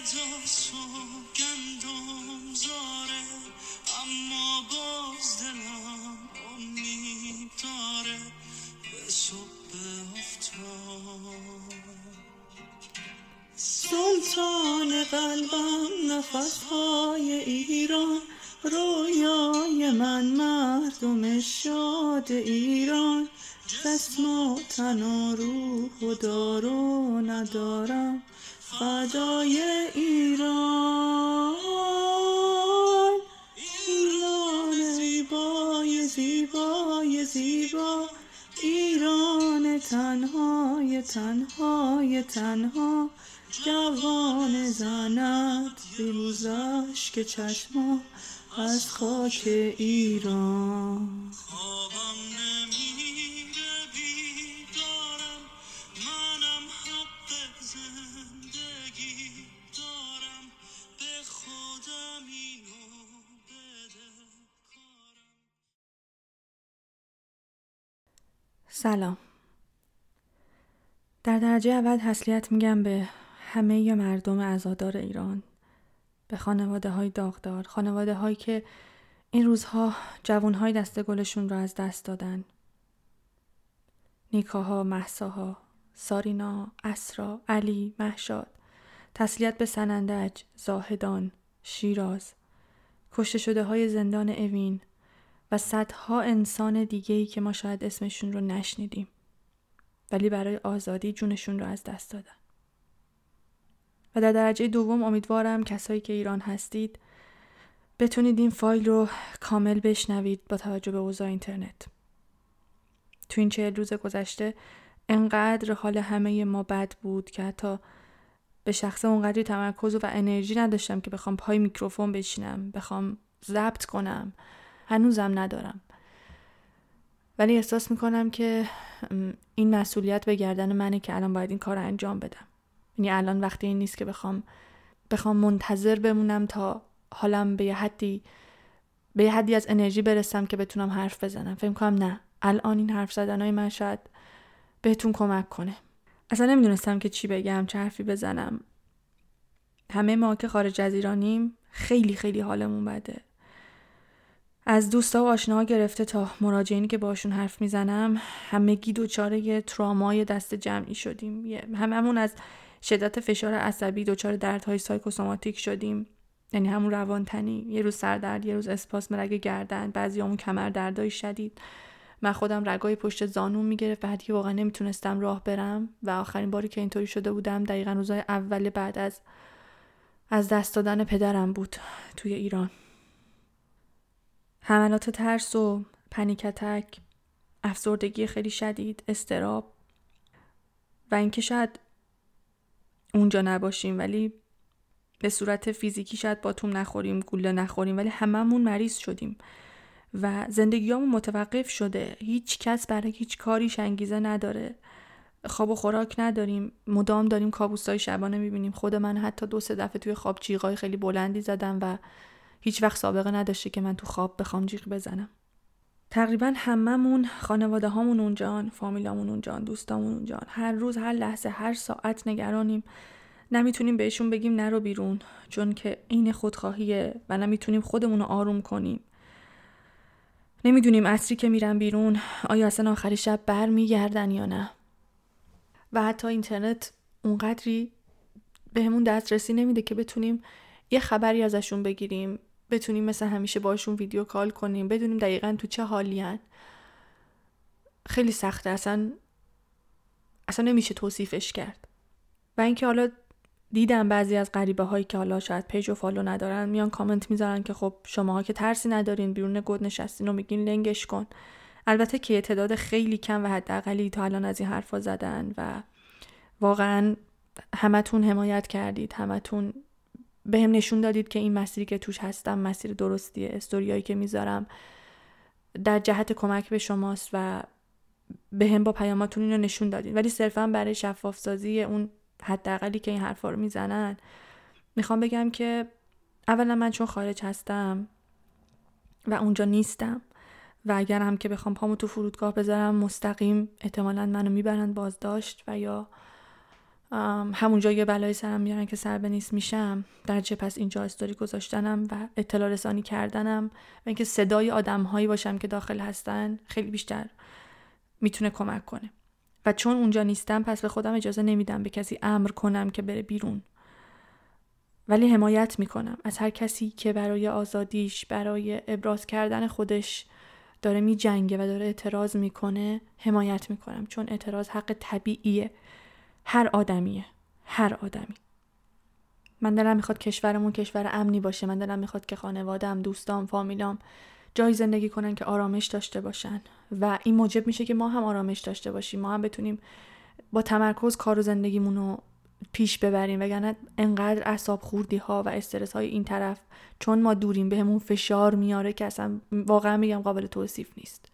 داستان گندم زاره اما باز دلم امید داره به صبح افتاد. سلطان قلبم نفسهای ایران. رویای من مردم شاد ایران. جسم و تن و روح و ندارم. فدای ایران. ایران زیبای زیبای زیبا. ایران تنهای تنهای تنها. جوان زند بیروزش که چشما از خاک ایران. سلام. در درجه اول تسلیت میگم به همه مردم عزادار ایران به خانواده های داغدار خانواده هایی که این روزها جوان های دست گلشون را از دست دادن. نیکاها، محساها، سارینا، اسرا، علی، محشاد تسلیت به سنندج، زاهدان، شیراز. کشته شده های زندان اوین. و صدها انسان دیگهی که ما شاید اسمشون رو نشنیدیم. ولی برای آزادی جونشون رو از دست دادن. و در درجه دوم امیدوارم کسایی که ایران هستید بتونید این فایل رو کامل بشنوید با توجه به اوضاع اینترنت. تو این چهل روز گذشته انقدر حال همه ما بد بود که حتی به شخص اونقدری تمرکز و انرژی نداشتم که بخوام پای میکروفون بشینم بخوام ضبط کنم. هنوزم ندارم. ولی احساس می‌کنم که این مسئولیت به گردن منه که الان باید این کار رو انجام بدم. یعنی الان وقتی این نیست که بخوام بخوام منتظر بمونم تا حالم به یه حدی به یه حدی از انرژی برسم که بتونم حرف بزنم. فکر کنم نه. الان این حرف زدنهای من شاید بهتون کمک کنه. اصلا نمی‌دونستم که چی بگم چه حرفی بزنم. همه ما که خارج از ایرانیم خیلی خیلی حالمون بده. از دوستا و آشناها گرفته تا مراجعینی که باشون حرف می‌زنم همگی دوچاره ترامای دست جمعی شدیم. هممون از شدت فشار عصبی دچار دردهای سایکوسوماتیک شدیم. یعنی همون روانتنی. یه روز سردرد یه روز اسپاسم رگ گردن بعضی همون کمر دردای شدید. من خودم رگای پشت زانون می‌گرفت بعد که واقعا نمی‌تونستم راه برم و آخرین باری که اینطوری شده بودم دقیقا روزای اول بعد از از دست دادن پدرم بود توی ایران. حملات ترس و پنیکتک افسردگی خیلی شدید استراب و اینکه شاید اونجا نباشیم ولی به صورت فیزیکی شاید باتوم نخوریم گوله نخوریم ولی هممون مریض شدیم و زندگیامون متوقف شده. هیچ کس برای هیچ کاریش انگیزه نداره. خواب و خوراک نداریم. مدام داریم کابوسای شبانه می‌بینیم. خود من حتی دو سه دفعه توی خواب جیغای خیلی بلندی زدم و هیچ وقت سابقه نداشته که من تو خواب بخوام جیغ بزنم. تقریبا هممون خانواده هامون اونجان فامیلامون اونجان دوستامون اونجان هر روز هر لحظه هر ساعت نگرانیم. نمی‌تونیم بهشون بگیم نرو بیرون چون که عین خودخواهیه و نمی‌تونیم خودمون رو آروم کنیم. نمی‌دونیم عصری که میرن بیرون آیا اصلا آخر شب بر میگردن یا نه. و حتی اینترنت اونقدری بهمون دسترسی نمیده که بتونیم یه خبری ازشون بگیریم. بتونیم مثل همیشه باشون video call کنیم بدونیم دقیقا تو چه حالی خیلی سخته اصلا اصلا نمیشه توصیفش کرد. و اینکه حالا دیدم بعضی از غریبه هایی که حالا شاید page و follow ندارن میان کامنت می‌ذارن که خب شماها که ترسی ندارین بیرون گود نشستین و میگین لنگش کن. البته که تعداد خیلی کم و حداقلی تا الان از این حرفا زدن و واقعا همتون حمایت کردید همتون به هم نشون دادید که این مسیری که توش هستم مسیر درستیه استوریایی که می‌ذارم در جهت کمک به شماست و به هم با پیاماتون اینو نشون دادین ولی صرفا برای شفاف سازی اون حداقلی که این حرفا رو می‌زنن می‌خوام بگم که اولا من چون خارج هستم و اونجا نیستم و اگر هم که بخوام پامو تو فرودگاه بذارم مستقیم احتمالا منو می‌برن بازداشت و یا همونجا یه بلای سرم میارن که سر به نیست میشم. در چه پس اینجا استوری گذاشتنم و اطلاع رسانی کردنم و اینکه صدای آدم هایی باشم که داخل هستن خیلی بیشتر می‌تونه کمک کنه. و چون اونجا نیستم پس به خودم اجازه نمیدم به کسی امر کنم که بره بیرون. ولی حمایت می‌کنم. از هر کسی که برای آزادیش برای ابراز کردن خودش داره می جنگه و داره اعتراض می‌کنه حمایت می‌کنم. چون اعتراض حق طبیعیه. هر آدمیه. هر آدمی. من دلم می‌خواد کشورمون کشور امنی باشه. من دلم می‌خواد که خانوادم دوستام فامیلام جایی زندگی کنن که آرامش داشته باشن. و این موجب میشه که ما هم آرامش داشته باشیم. ما هم بتونیم با تمرکز کار و زندگیمون رو پیش ببریم. وگرنه انقدر اعصاب خوردی ها و استرس های این طرف چون ما دوریم بهمون به فشار میاره که اصلا واقعا میگم قابل توصیف نیست.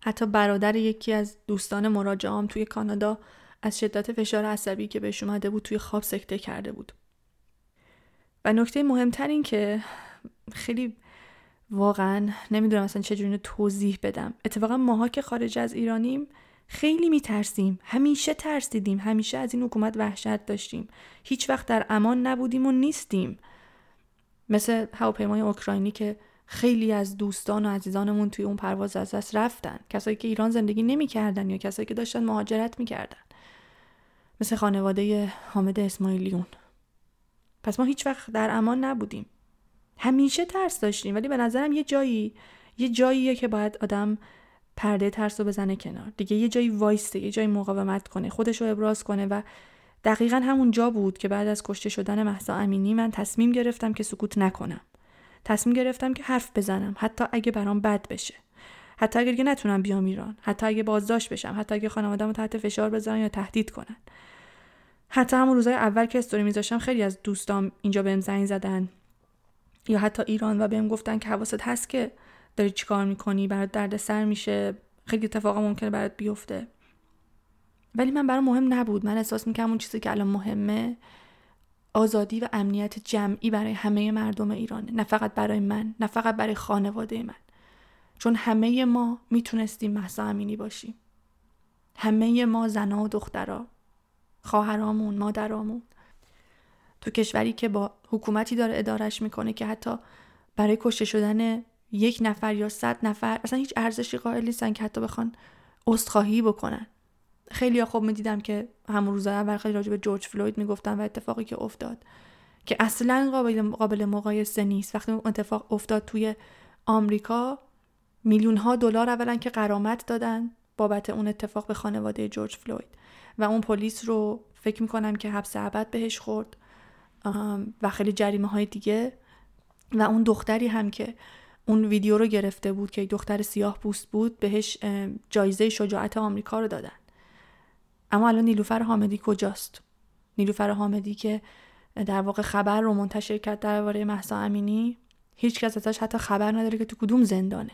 حتی برادر یکی از دوستان مراجعام توی کانادا از شدت فشار عصبی که بهش اومده بود توی خواب سکته کرده بود. و نکته مهمتر این که خیلی واقعا نمی‌دونم اصلا چجوری توضیح بدم. اتفاقا ماها که خارج از ایرانیم خیلی میترسیم. همیشه ترسیدیم. همیشه از این حکومت وحشت داشتیم. هیچ وقت در امان نبودیم و نیستیم. مثل هواپیمای اوکراینی که خیلی از دوستان و عزیزانمون توی اون پرواز از دست رفتن. کسایی که ایران زندگی نمی‌کردن یا کسایی که داشتن مهاجرت می‌کردن. مثل خانواده حامد اسماعیلیون. پس ما هیچ وقت در امان نبودیم. همیشه ترس داشتیم ولی به نظرم یه جایی یه جاییه که باید آدم پرده ترس رو بزنه کنار. دیگه یه جایی وایسته یه جایی مقاومت کنه خودش رو ابراز کنه و دقیقا همون جا بود که بعد از کشته شدن محسا امینی من تصمیم گرفتم که سکوت نکنم. تصمیم گرفتم که حرف بزنم حتی اگه برام بد بشه. حتی دیگه نتونم بیام ایران حتی اگه بازداشت بشم حتی اگه خانواده‌مو تحت فشار بذارن یا تهدید کنن. حتی همون روزای اول که استوری میذاشتم خیلی از دوستام اینجا بهم زنگ زدن. یا حتی ایران و بهم گفتن که حواست هست که داری چیکار می‌کنی؟ برات دردسر میشه. خیلی اتفاقا ممکنه برات بیفته. ولی من برام مهم نبود. من احساس می‌کنم اون چیزی که الان مهمه آزادی و امنیت جمعی برای همه مردم ایرانه. نه فقط برای من نه فقط برای خانواده من. چون همه ما می‌تونستیم محسا امینی باشیم. همه ما زنا و دخترا خواهرامون مادرامون. تو کشوری که با حکومتی داره ادارش می‌کنه که حتی برای کشته شدن یک نفر یا صد نفر اصلا هیچ ارزشی قائل نیستن که حتی بخوان عذرخواهی بکنن. خیلی خوب می‌دیدم که همون روزای اول خیلی راجع به جورج فلوید می‌گفتن و اتفاقی که افتاد. که اصلا قابل قابل مقایسه نیست. وقتی اون اتفاق افتاد توی آمریکا میلیون ها دلار اولا که قرامت دادن بابت اون اتفاق به خانواده جورج فلوید. و اون پلیس رو فکر می‌کنم که حبس ابد بهش خورد. و خیلی جریمه های دیگه. و اون دختری هم که اون ویدیو رو گرفته بود که دختر سیاه پوست بود بهش جایزه شجاعت آمریکا رو دادن. اما الان نیلوفر حامدی کجاست؟ نیلوفر حامدی که در واقع خبر رو منتشر کرد درباره محسا امینی هیچ کس ازش حتی خبر نداره که تو کدوم زندانه.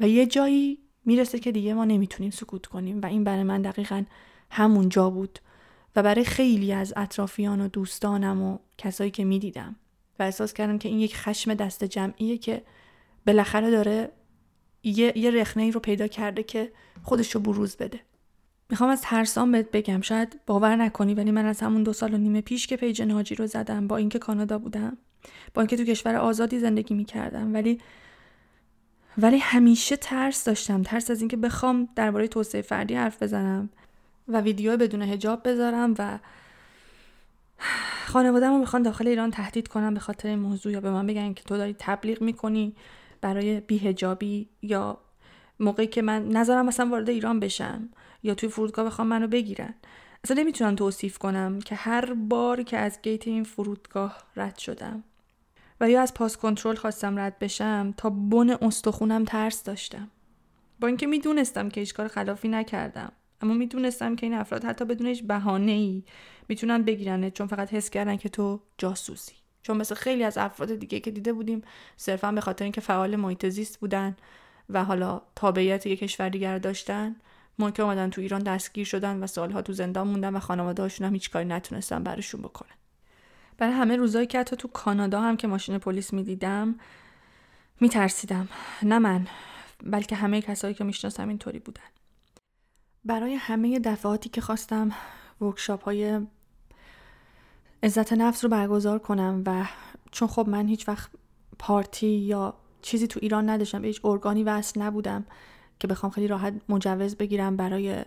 و یه جایی می‌رسه که دیگه ما نمی‌تونیم سکوت کنیم. و این برای من دقیقا همون جا بود و برای خیلی از اطرافیان و دوستانم و کسایی که می‌دیدم. و احساس کردم که این یک خشم دست جمعیه که بالاخره داره یه, یه رخنه ای رو پیدا کرده که خودش رو بروز بده. می‌خوام از ترسام بهت بگم شاید باور نکنی ولی من از همون دو سال و نیم پیش که پیج ناجی رو زدم با اینکه کانادا بودم با اینکه تو کشور آزادی زندگی می‌کردم ولی ولی همیشه ترس داشتم. ترس از اینکه بخوام درباره توسعه فردی حرف بزنم و ویدیو بدون هجاب بذارم و خانوادهمو می‌خوان داخل ایران تهدید کنم به خاطر این موضوع یا به من بگن که تو داری تبلیغ می‌کنی برای بیهجابی یا موقعی که من نظرم مثلا وارد ایران بشم یا توی فرودگاه بخوام منو بگیرن. اصلا نمی‌تونم توصیف کنم که هر بار که از گیت این فرودگاه رد شدم. یا از پاس کنترل خواستم رد بشم تا بن استخونم ترس داشتم. با اینکه می‌دونستم که هیچ کار خلافی نکردم اما می‌دونستم که این افراد حتی بدون هیچ بهانه ای می‌تونن بگیرنه چون فقط حس کردن که تو جاسوسی. چون مثل خیلی از افراد دیگه که دیده بودیم صرفا به خاطر اینکه فعال محیط زیست بودن و حالا تابعیت یک کشور دیگر داشتن که اومدن تو ایران دستگیر شدن و سالها تو زندان موندن و خانواده هاشون هم هیچ کاری نتونستن برشون بکنن. برای همه روزایی که حتی تو کانادا هم که ماشین پلیس می‌دیدم میترسیدم. نه من بلکه همه کسایی که می‌شناسم اینطوری بودن. برای همه دفعاتی که خواستم ورکشاپ های عزت نفس رو برگزار کنم و چون خب من هیچ وقت پارتی یا چیزی تو ایران نداشتم به هیچ ارگانی وصل نبودم که بخوام خیلی راحت مجوز بگیرم برای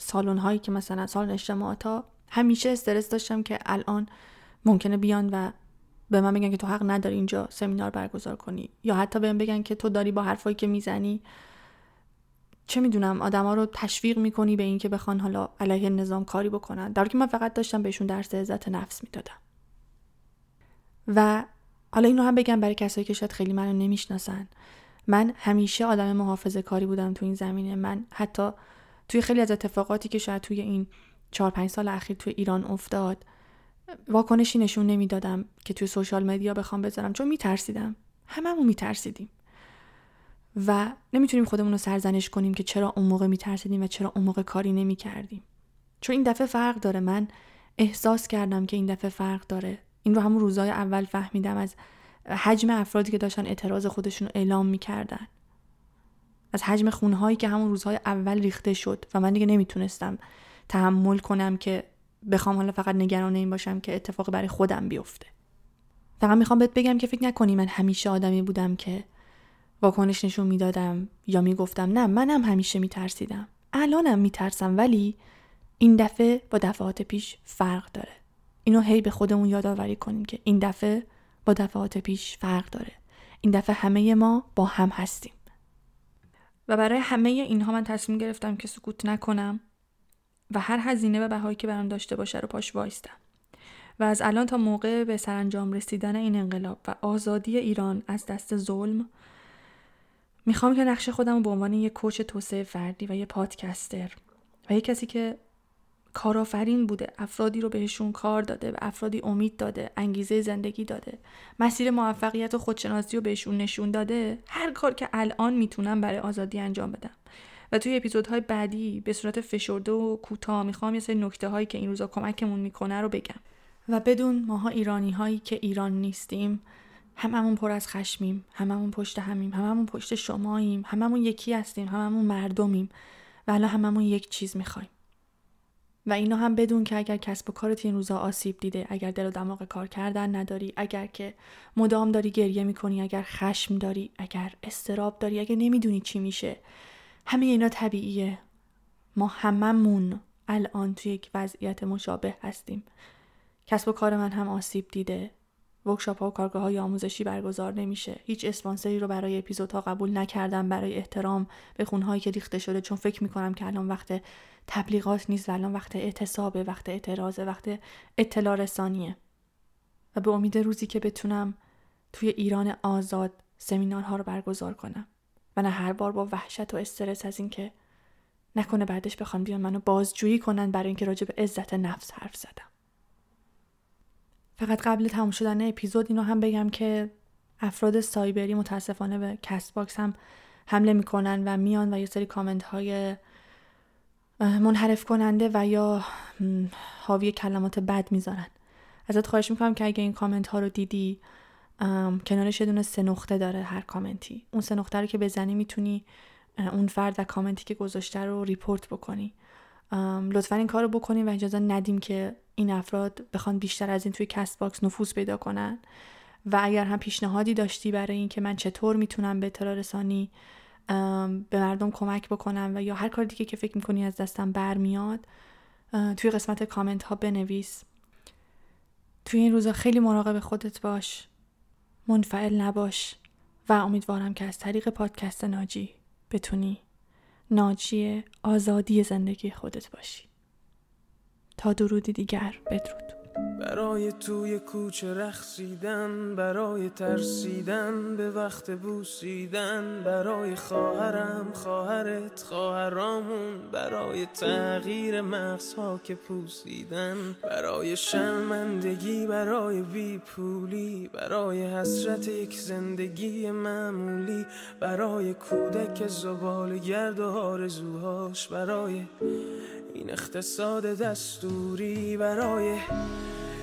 سالن هایی که مثلا سالن اجتماعات ها. همیشه استرس داشتم که الان ممکنه بیان و به من بگن که تو حق نداری اینجا سمینار برگزار کنی. یا حتی بهم بگن که تو داری با حرفایی که می‌زنی. چه می‌دونم آدما رو تشویق می‌کنی به اینکه بخوان حالا علیه نظام کاری بکنن. در که من فقط داشتم بهشون درس عزت نفس می‌دادم. و حالا اینو هم بگم برای کسایی که شاید خیلی منو نمی‌شناسن. من همیشه آدم محافظه کاری بودم تو این زمینه. من حتی توی خیلی از اتفاقاتی که شاید توی این چهار پنج سال اخیر توی ایران افتاد واکنشی نشون نمی‌دادم که توی سوشال مدیا بخوام بذارم چون میترسیدم. هممون میترسیدیم. و نمی‌تونیم خودمون رو سرزنش کنیم که چرا اون موقع میترسیدیم و چرا اون موقع کاری نمی‌کردیم. چون این دفعه فرق داره. من احساس کردم که این دفعه فرق داره. این رو همون روزای اول فهمیدم از حجم افرادی که داشتن اعتراض خودشون رو اعلام می‌کردن. از حجم خونهایی که همون روزهای اول ریخته شد و من دیگه نمی‌تونستم تحمل کنم که بخوام حالا فقط نگران این باشم که اتفاق برای خودم بیفته. فقط می‌خوام بهت بگم که فکر نکنی من همیشه آدمی بودم که واکنش نشون می‌دادم یا می‌گفتم نه منم همیشه میترسیدم. الانم میترسم ولی این دفعه با دفعات پیش فرق داره. اینو هی به خودمون یادآوری کنیم که این دفعه با دفعات پیش فرق داره. این دفعه همه ما با هم هستیم. و برای همه اینها من تصمیم گرفتم که سکوت نکنم. و هر هزینه و بهایی که برام داشته باشه رو پاش وایستم. و از الان تا موقع به سرانجام رسیدن این انقلاب و آزادی ایران از دست ظلم می‌خوام که نقش خودم رو به عنوان یک کوچ توسعه فردی و یه پادکستر و یه کسی که کارآفرین بوده افرادی رو بهشون کار داده و افرادی امید داده انگیزه زندگی داده مسیر موفقیت و خودشناسی رو بهشون نشون داده هر کار که الان می‌تونم برای آزادی انجام بدم. و توی اپیزودهای بعدی به صورت فشرده و کوتاه می‌خوام یه سری نکته هایی که این روزا کمکمون می‌کنه رو بگم. و بدون ماها ایرانی هایی که ایران نیستیم هممون پر از خشمیم هممون پشت همیم هممون پشت شماییم هممون یکی هستیم هممون مردمیم و الان هممون یک چیز می‌خوایم. و اینو هم بدون که اگر کسب و کارت این روزا آسیب دیده اگر دل و دماغ کار کردن نداری اگر که مدام داری گریه می‌کنی اگر خشم داری اگر استراب داری اگر نمی‌دونی چی میشه همه اینا طبیعیه. ما هممون الان توی یک وضعیت مشابه هستیم. کسب و کار من هم آسیب دیده. ورکشاپ ها و کارگاه های آموزشی برگزار نمیشه. هیچ اسپانسری رو برای اپیزودها قبول نکردم برای احترام به خونهایی که ریخته شده چون فکر می‌کنم که الان وقت تبلیغات نیست الان وقت اعتصابه وقت اعتراض وقت اطلاع رسانیه. و به امید روزی که بتونم توی ایران آزاد سمینارها رو برگزار کنم. نه هر بار با وحشت و استرس از اینکه نکنه بعدش بخوان بیان منو بازجویی کنن برای اینکه راجع به عزت نفس حرف زدم. فقط قبل تموم شدن اپیزود اینو هم بگم که افراد سایبری متاسفانه به Castbox هم حمله می‌کنن و میان و یه سری کامنت های منحرف کننده و یا حاوی کلمات بد می‌ذارن. ازت خواهش می‌کنم که اگه این کامنت ها رو دیدی کنارش یه دونه سه نقطه داره هر کامنتی. اون سه نقطه رو که بزنی می‌تونی اون فرد و کامنتی که گذاشته رو report بکنی. لطفا این کار رو بکنیم و اجازه ندیم که این افراد بخوان بیشتر از این توی Castbox نفوذ پیدا کنن. و اگر هم پیشنهادی داشتی برای اینکه من چطور می‌تونم به اطلاع رسانی به مردم کمک بکنم و یا هر کار دیگه که فکر می‌کنی از دستم برمیاد توی قسمت کامنت ها بنویس. توی این روزا خیلی مراقب خودت باش. منفعل نباش و امیدوارم که از طریق پادکست ناجی بتونی ناجی آزادی زندگی خودت باشی. تا درودی دیگر بدرود. برای توی کوچه رخصیدن برای ترسیدن به وقت بوسیدن برای خواهرم خواهرت خواهرامون برای تغییر مغزها که پوسیدن برای شرمندگی برای بیپولی برای حسرت یک زندگی معمولی برای کودک زبال گرد و آرزوهاش برای این اقتصاد دستوری برای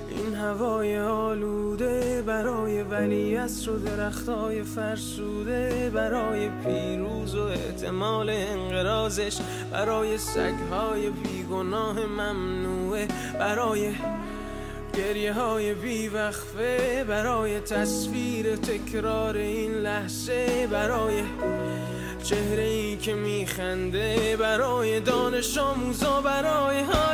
این هوای آلوده برای ولی و درختای فرسوده برای پیروز و احتمال انقرازش برای سگهای بیگناه ممنوعه برای گریه های بیوقفه برای تصویر تکرار این لحظه برای چهره ای که میخنده برای دانش آموزا برای آینده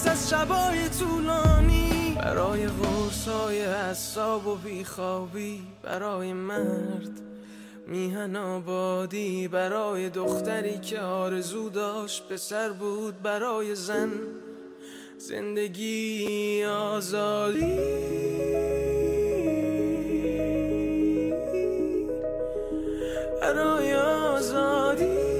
پس از شبای طولانی برای غرصای حساب و بیخوابی برای مرد میهن آبادی برای دختری که آرزو داشت پسر بود برای زن زندگی آزادی. برای آزادی.